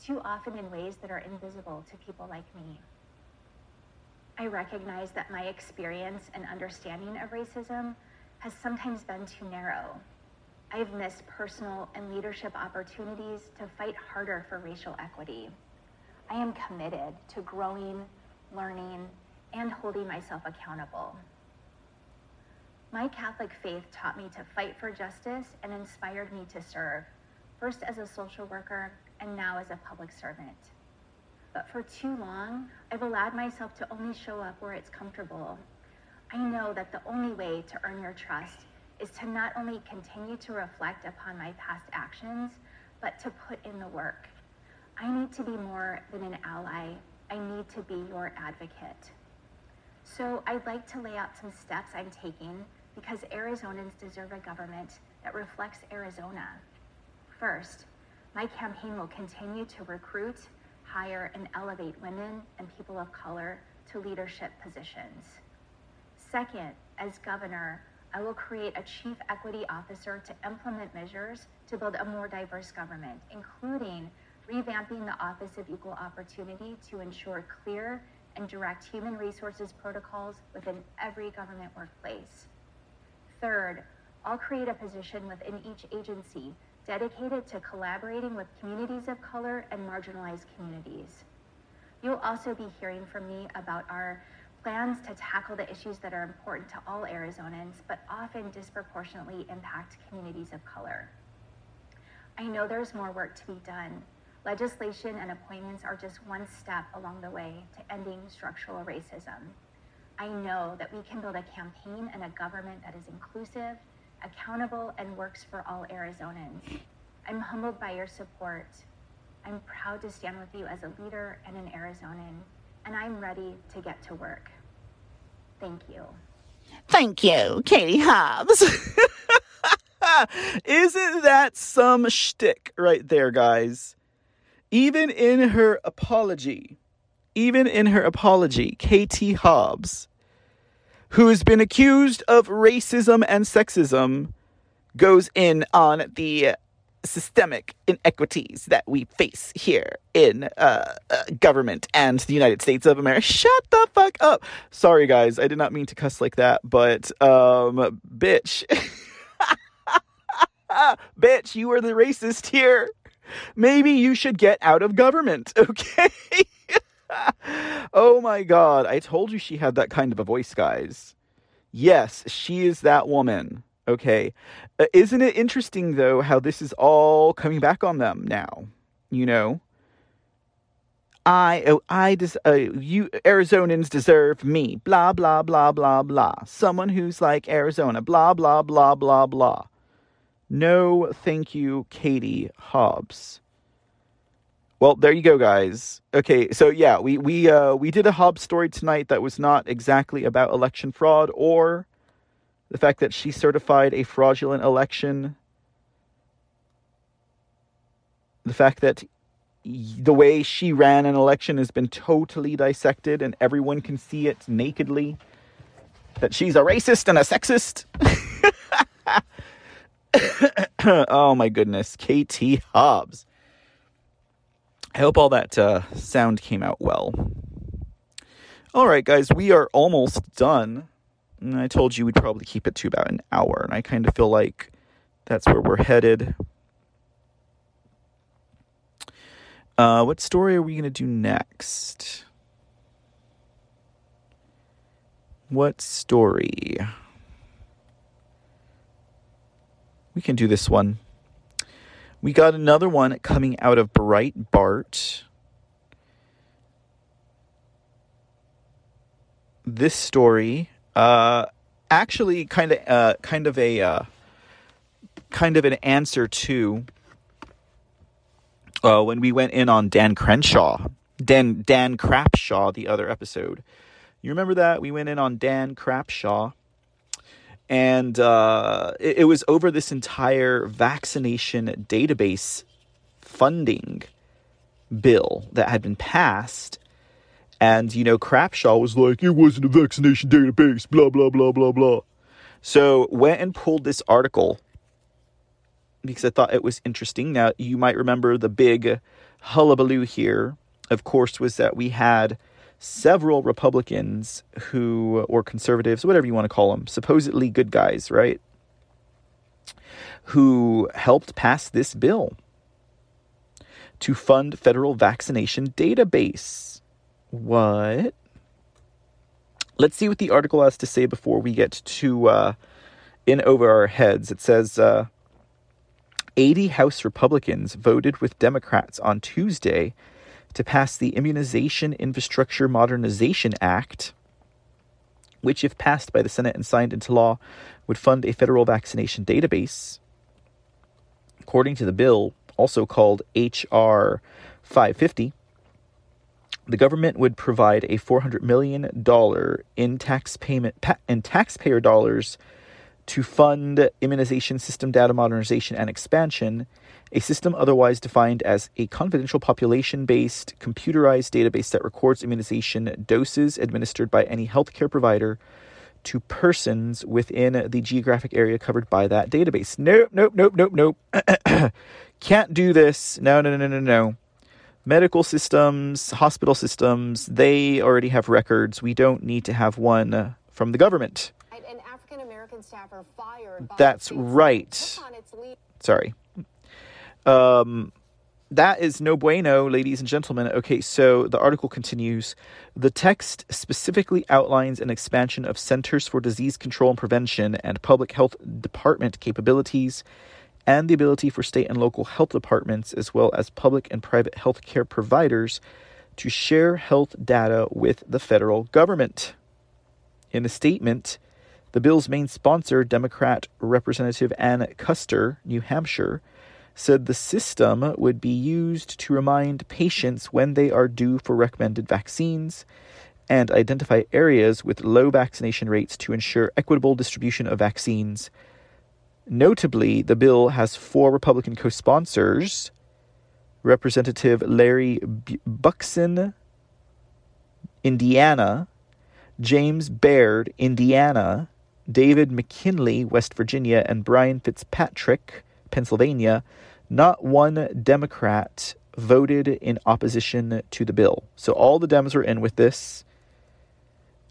D: too often in ways that are invisible to people like me. I recognize that my experience and understanding of racism has sometimes been too narrow. I've missed personal and leadership opportunities to fight harder for racial equity. I am committed to growing, learning, and holding myself accountable. My Catholic faith taught me to fight for justice and inspired me to serve, first as a social worker and now as a public servant. But for too long, I've allowed myself to only show up where it's comfortable. I know that the only way to earn your trust is to not only continue to reflect upon my past actions, but to put in the work. I need to be more than an ally. I need to be your advocate. So I'd like to lay out some steps I'm taking because Arizonans deserve a government that reflects Arizona. First, my campaign will continue to recruit, hire, and elevate women and people of color to leadership positions. Second, as governor, I will create a chief equity officer to implement measures to build a more diverse government, including revamping the Office of Equal Opportunity to ensure clear and direct human resources protocols within every government workplace. Third, I'll create a position within each agency dedicated to collaborating with communities of color and marginalized communities. You'll also be hearing from me about our plans to tackle the issues that are important to all Arizonans, but often disproportionately impact communities of color. I know there's more work to be done, Legislation and appointments are just one step along the way to ending structural racism. I know that we can build a campaign and a government that is inclusive, accountable, and works for all Arizonans. I'm humbled by your support. I'm proud to stand with you as a leader and an Arizonan, and I'm ready to get to work. Thank you.
A: Thank you, Katie Hobbs. Isn't that some shtick right there, guys? even in her apology, even in her apology, Katie Hobbs, who has been accused of racism and sexism, goes in on the systemic inequities that we face here in uh, uh, government and the United States of America. Shut the fuck up. Sorry, guys. I did not mean to cuss like that, but, um, bitch. bitch, you are the racist here maybe you should get out of government, okay? oh my god, I told you she had that kind of a voice, guys. Yes, she is that woman. Okay. Uh, isn't it interesting, though, how this is all coming back on them now? You know? I, oh, I, des- uh, you Arizonans deserve me. Blah, blah, blah, blah, blah. Someone who's like Arizona. Blah, blah, blah, blah, blah. No, thank you, Katie Hobbs. Well, there you go, guys. Okay, so yeah, we we uh, we did a Hobbs story tonight that was not exactly about election fraud or the fact that she certified a fraudulent election. The fact that the way she ran an election has been totally dissected and everyone can see it nakedly. That she's a racist and a sexist. oh my goodness, Katie Hobbs. I hope all that uh, sound came out well. All right, guys, we are almost done. And I told you we'd probably keep it to about an hour, and I kind of feel like that's where we're headed. Uh, what story are we going to do next? What story? We can do this one. We got another one coming out of Breitbart. This story, uh, actually, kind of, uh, kind of a, uh, kind of an answer to uh, when we went in on Dan Crenshaw, Dan Dan Crapshaw, the other episode. You remember that we went in on Dan Crapshaw and uh, it, it was over this entire vaccination database funding bill that had been passed And, you know, Crapshaw was like, it wasn't a vaccination database, blah, blah, blah, blah, blah. So went and pulled this article because I thought it was interesting. Now, you might remember the big hullabaloo here, of course, was that we had several Republicans who, or conservatives, whatever you want to call them, supposedly good guys, right? Who helped pass this bill to fund federal vaccination database. What? Let's see what the article has to say before we get to uh, in over our heads. It says uh, 80 House Republicans voted with Democrats on Tuesday to pass the Immunization Infrastructure Modernization Act, which, if passed by the Senate and signed into law, would fund a federal vaccination database. According to the bill, also called H.R. 550, the government would provide a $400 million in tax payment in taxpayer dollars to fund immunization system data modernization and expansion, a system otherwise defined as a confidential population based computerized database that records immunization doses administered by any healthcare provider to persons within the geographic area covered by that database. Nope, nope, nope, nope, nope. Can't do this. No, no, no, no, no. Medical systems, hospital systems, they already have records. We don't need to have one from the government.
E: An African American staffer fired.
A: That's right. Sorry. Um, that is no bueno, ladies and gentlemen. Okay, so the article continues. The text specifically outlines an expansion of Centers for Disease Control and Prevention and Public Health Department capabilities and the ability for state and local health departments, as well as public and private healthcare providers, to share health data with the federal government. In a statement, the bill's main sponsor, Democrat Representative Ann Kuster, New Hampshire, said the system would be used to remind patients when they are due for recommended vaccines and identify areas with low vaccination rates to ensure equitable distribution of vaccines. Notably, the bill has four Republican co sponsors Representative Larry B- Bucshon, Indiana, James Baird, Indiana, David McKinley, West Virginia, and Brian Fitzpatrick, Pennsylvania, not one Democrat voted in opposition to the bill. So all the Dems are in with this.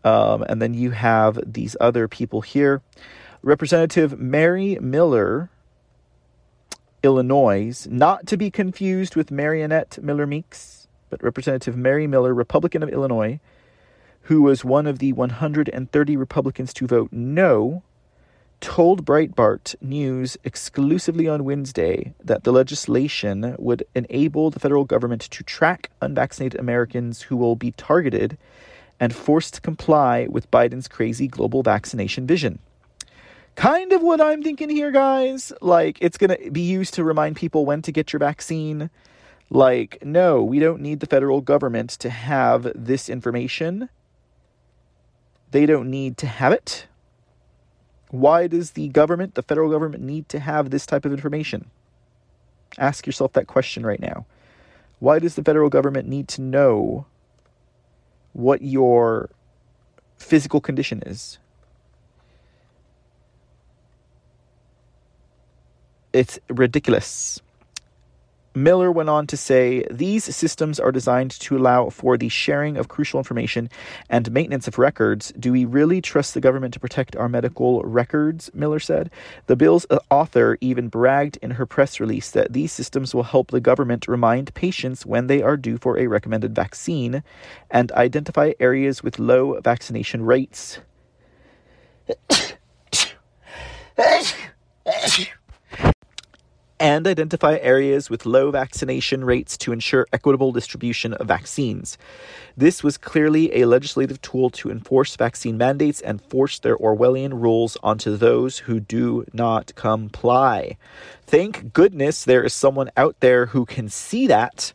A: Um, and then you have these other people here. Representative Mary Miller, Illinois, not to be confused with Mariannette Miller Meeks, but Representative Mary Miller, Republican of Illinois, who was one of the 130 Republicans to vote no told Breitbart News exclusively on Wednesday that the legislation would enable the federal government to track unvaccinated Americans who will be targeted and forced to comply with Biden's crazy global vaccination vision. Kind of what I'm thinking here, guys. Like, it's going to be used to remind people when to get your vaccine. Like, no, we don't need the federal government to have this information. They don't need to have it why does the government, the federal government, need to have this type of information? Ask yourself that question right now. Why does the federal government need to know what your physical condition is? It's ridiculous. Miller went on to say these systems are designed to allow for the sharing of crucial information and maintenance of records. Do we really trust the government to protect our medical records? Miller said. The bill's author even bragged in her press release that these systems will help the government remind patients when they are due for a recommended vaccine and identify areas with low vaccination rates and identify areas with low vaccination rates to ensure equitable distribution of vaccines. This was clearly a legislative tool to enforce vaccine mandates and force their Orwellian rules onto those who do not comply. Thank goodness there is someone out there who can see that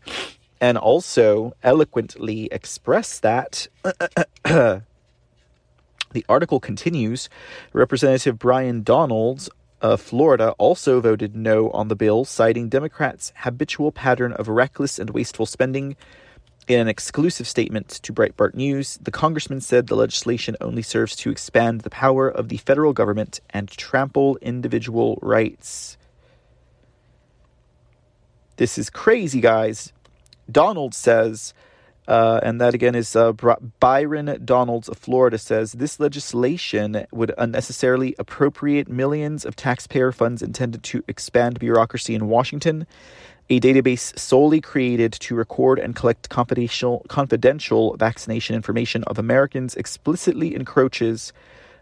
A: and also eloquently express that. the article continues Representative Byron Donalds of Florida also voted no on the bill, citing Democrats' habitual pattern of reckless and wasteful spending In an exclusive statement to Breitbart News, the congressman said the legislation only serves to expand the power of the federal government and trample individual rights. This is crazy, guys. Donald says, uh, and that again is uh, Byron Donalds of Florida says this legislation would unnecessarily appropriate millions of taxpayer funds intended to expand bureaucracy in Washington a database solely created to record and collect confidential, confidential vaccination information of Americans explicitly encroaches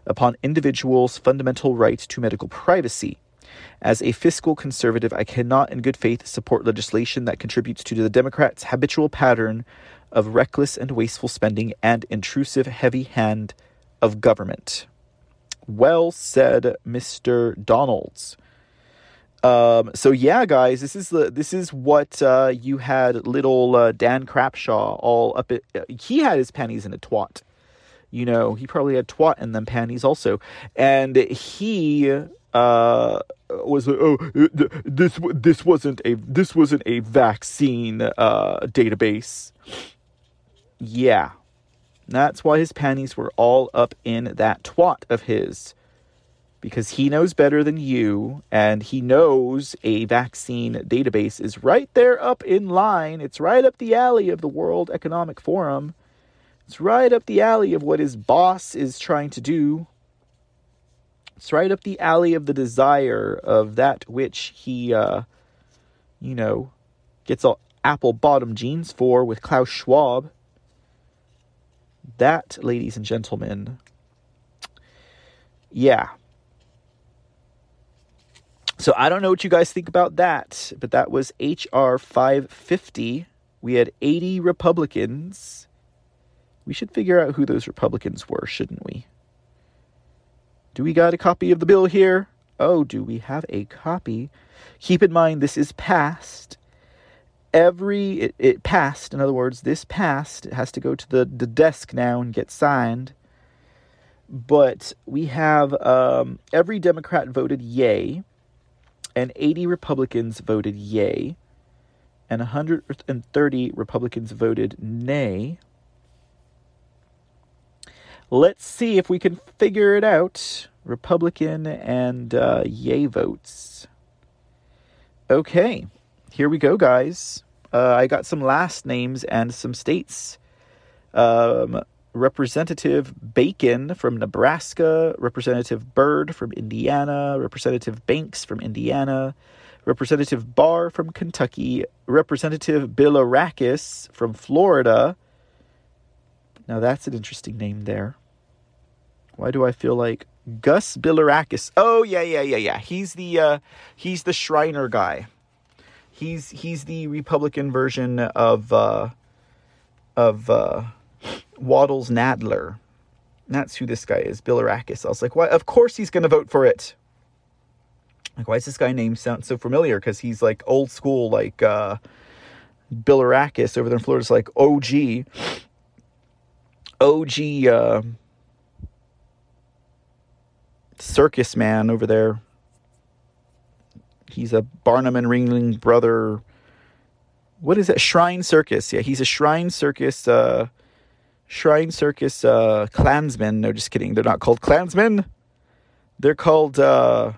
A: upon individuals' fundamental right to medical privacy. As a fiscal conservative, I cannot in good faith support legislation that contributes to the Democrats' habitual pattern of reckless and wasteful spending and intrusive heavy hand of government. Well said, Mr. Donalds. Um, so yeah, guys, this is the this is what uh, you had little uh, Dan Crapshaw all up. At, uh, he had his panties in a twat. You know, he probably had twat in them panties also, and he uh was oh this this wasn't a this wasn't a vaccine uh database. Yeah, that's why his panties were all up in that twat of his because he knows better than you and he knows a vaccine database is right there up in line. It's right up the alley of the World Economic Forum. It's right up the alley of what his boss is trying to do. It's right up the alley of the desire of that which he, uh, you know, gets all apple bottom jeans for with Klaus Schwab. That, ladies and gentlemen, yeah, so I don't know what you guys think about that, but that was HR 550. We had 80 Republicans. We should figure out who those Republicans were, shouldn't we? Do we got a copy of the bill here? Oh, do we have a copy? Keep in mind, this is passed. Every, it, it passed, in other words, this passed. It has to go to the, the desk now and get signed. But we have um, every Democrat voted yay and 80 Republicans voted yay, and 130 Republicans voted nay. Let's see if we can figure it out. Republican and uh, yay votes. Okay, here we go, guys. Uh, I got some last names and some states. Um, Representative Bacon from Nebraska, Representative Baird from Indiana, Representative Banks from Indiana, Representative Barr from Kentucky, Representative Bilirakis from Florida. Now that's an interesting name there. Why do I feel like Gus Bilirakis? Oh yeah, yeah, yeah, yeah. He's the uh, he's the Shriner guy. He's he's the Republican version of uh, of uh, Waddles Nadler. That's who this guy is, Bilirakis. I was like, why? Of course he's going to vote for it. Like, why does this guy name sound so familiar? Because he's like old school, like uh, Bilirakis over there in Florida. It's like OG, OG uh, circus man over there. He's a Barnum and Ringling brother. What is that? Shrine Circus. Yeah, he's a Shrine Circus. Uh, Shrine Circus uh, Klansmen. No, just kidding. They're not called Klansmen. They're called. Uh,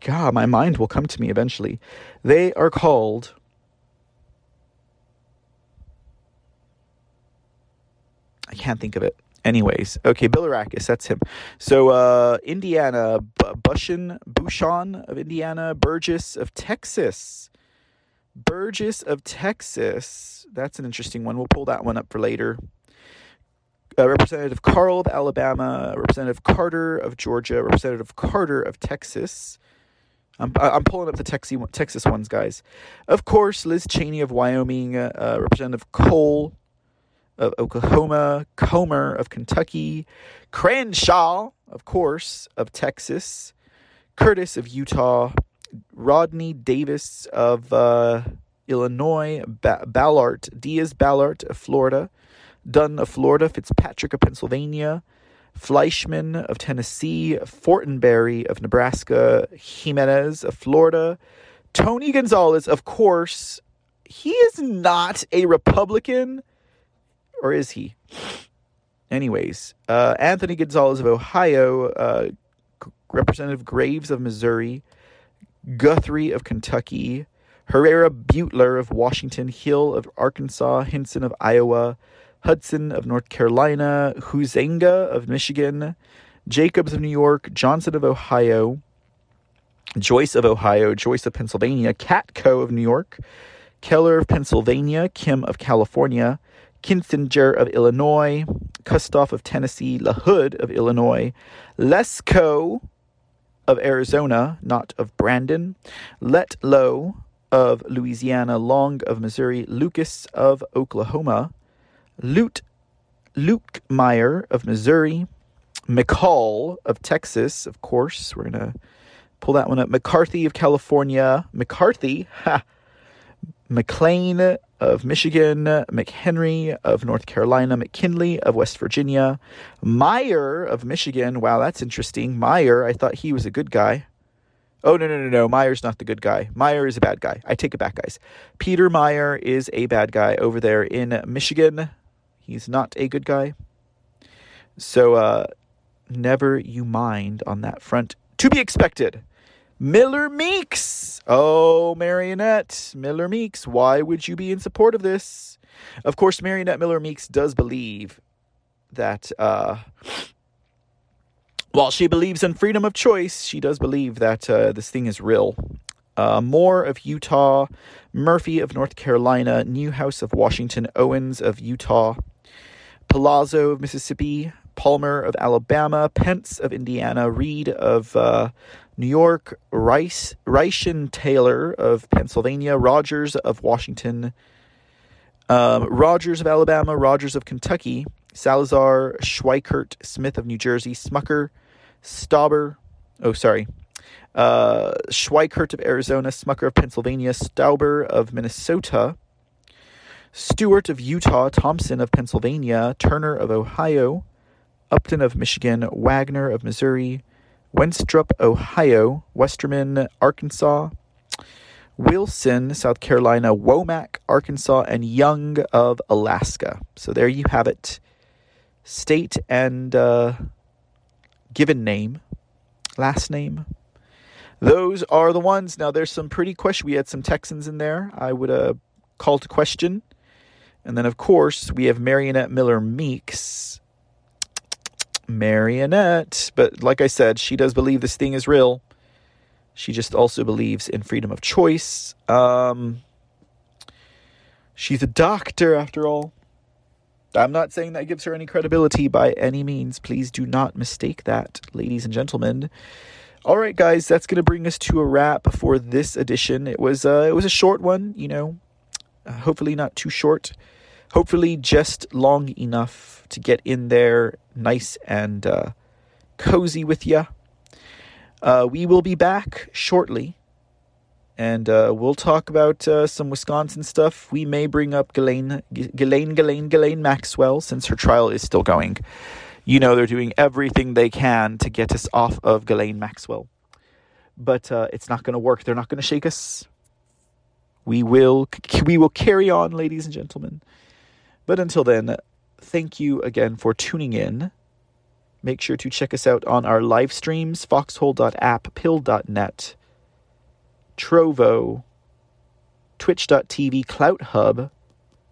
A: God, my mind will come to me eventually. They are called. I can't think of it. Anyways, okay, Bill Bilirakis, that's him. So, uh, Indiana, B- Bushin, Bucshon of Indiana, Burgess of Texas. Burgess of Texas. That's an interesting one. We'll pull that one up for later. Uh, Representative Carl of Alabama, Representative Carter of Georgia, Representative Carter of Texas. I'm, I'm pulling up the Texas Texas ones, guys. Of course, Liz Cheney of Wyoming, uh, Representative Cole of Oklahoma, Comer of Kentucky, Crenshaw, of course, of Texas, Curtis of Utah, Rodney Davis of uh, Illinois, ba- Balart, Diaz Balart of Florida, Dunn of Florida, Fitzpatrick of Pennsylvania, Fleischmann of Tennessee, Fortenberry of Nebraska, Gimenez of Florida, Tony Gonzalez, of course, he is not a Republican, or is he? Anyways, uh, Anthony Gonzalez of Ohio, uh, Representative Graves of Missouri, Guthrie of Kentucky, Herrera Beutler of Washington, Hill of Arkansas, Hinson of Iowa, Hudson of North Carolina, Huizenga of Michigan, Jacobs of New York, Johnson of Ohio, Joyce of Ohio, Joyce of Pennsylvania, Katko of New York, Keller of Pennsylvania, Kim of California, Kinzinger of Illinois, Kustoff of Tennessee, LaHood of Illinois, Lesko of Arizona, not of Brandon, Letlow of Louisiana, Long of Missouri, Lucas of Oklahoma, Lute Luke Meyer of Missouri, McCaul of Texas, of course. We're going to pull that one up. McCarthy of California, McCarthy, ha, McClain of Michigan, McHenry of North Carolina, McKinley of West Virginia, Meijer of Michigan. Wow, that's interesting. Meijer, I thought he was a good guy. Oh, no, no, no, no. Meijer's not the good guy. Meijer is a bad guy. I take it back, guys. Peter Meijer is a bad guy over there in Michigan. He's not a good guy. So, uh, never you mind on that front. To be expected. Miller Meeks. Oh, Mariannette. Miller Meeks. Why would you be in support of this? Of course, Mariannette Miller Meeks does believe that, uh, while she believes in freedom of choice, she does believe that uh, this thing is real. Uh, Moore of Utah, Murphy of North Carolina, Newhouse of Washington, Owens of Utah, Palazzo of Mississippi, Palmer of Alabama, Pence of Indiana, Reed of uh, New York, Rice, Reschenthaler of Pennsylvania, Rogers of Washington, um, Rogers of Alabama, Rogers of Kentucky, Salazar, Schweikert, Smith of New Jersey, Smucker, Stauber, oh, sorry, uh, Schweikert of Arizona, Smucker of Pennsylvania, Stauber of Minnesota, Stewart of Utah, Thompson of Pennsylvania, Turner of Ohio, Upton of Michigan, Wagner of Missouri, Wenstrup, Ohio, Westerman, Arkansas, Wilson, South Carolina, Womack, Arkansas, and Young of Alaska. So there you have it. State and uh, given name, last name. Those are the ones. Now there's some pretty question. We had some Texans in there. I would uh, call to question. And then, of course, we have Mariannette Miller Meeks Mariannette. But like I said, she does believe this thing is real. She just also believes in freedom of choice. Um, she's a doctor, after all. I'm not saying that gives her any credibility by any means. Please do not mistake that, ladies and gentlemen. All right, guys, that's going to bring us to a wrap for this edition. It was uh, it was a short one, you know. Uh, hopefully not too short. Hopefully just long enough to get in there nice and uh, cozy with you. Uh, we will be back shortly, and uh, we'll talk about uh, some Wisconsin stuff. We may bring up Ghislaine, Ghislaine, Ghislaine, Ghislaine Maxwell since her trial is still going. You know they're doing everything they can to get us off of Ghislaine Maxwell, but uh, it's not going to work. They're not going to shake us. We will, we will carry on, ladies and gentlemen. But until then, thank you again for tuning in. Make sure to check us out on our live streams foxhole.app, pilled.net, Trovo, twitch.tv, Clout Hub,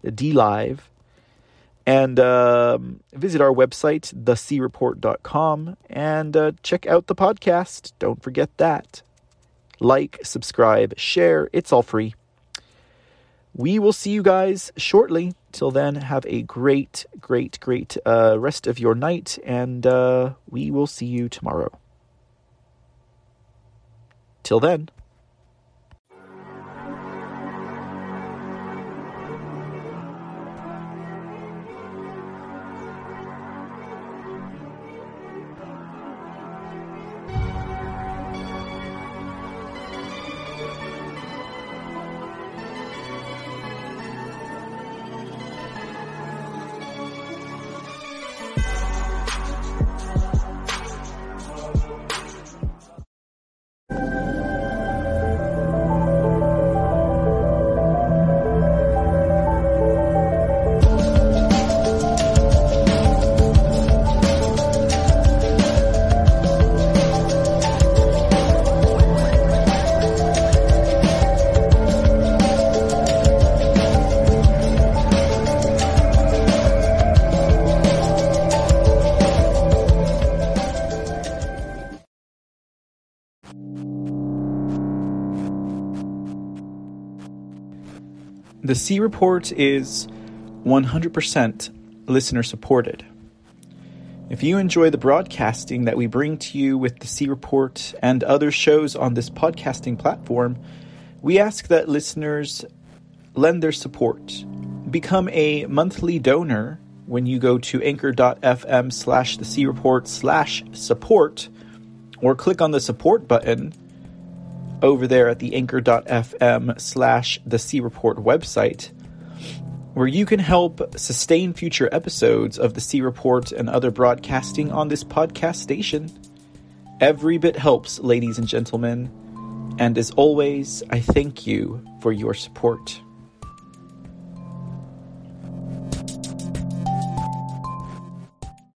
A: DLive, and um, visit our website, thecreport.com, and uh, check out the podcast. Don't forget that. Like, subscribe, share, it's all free. We will see you guys shortly. Till then, have a great, great, great uh, rest of your night, and uh, we will see you tomorrow. Till then. The C Report is 100% listener supported. If you enjoy the broadcasting that we bring to you with the C Report and other shows on this podcasting platform, we ask that listeners lend their support. Become a monthly donor when you go to anchor.fm slash the C Report slash support or click on the support button over there at the anchor.fm slash the C Report website where you can help sustain future episodes of the C Report and other broadcasting on this podcast station. Every bit helps, ladies and gentlemen. And as always, I thank you for your support.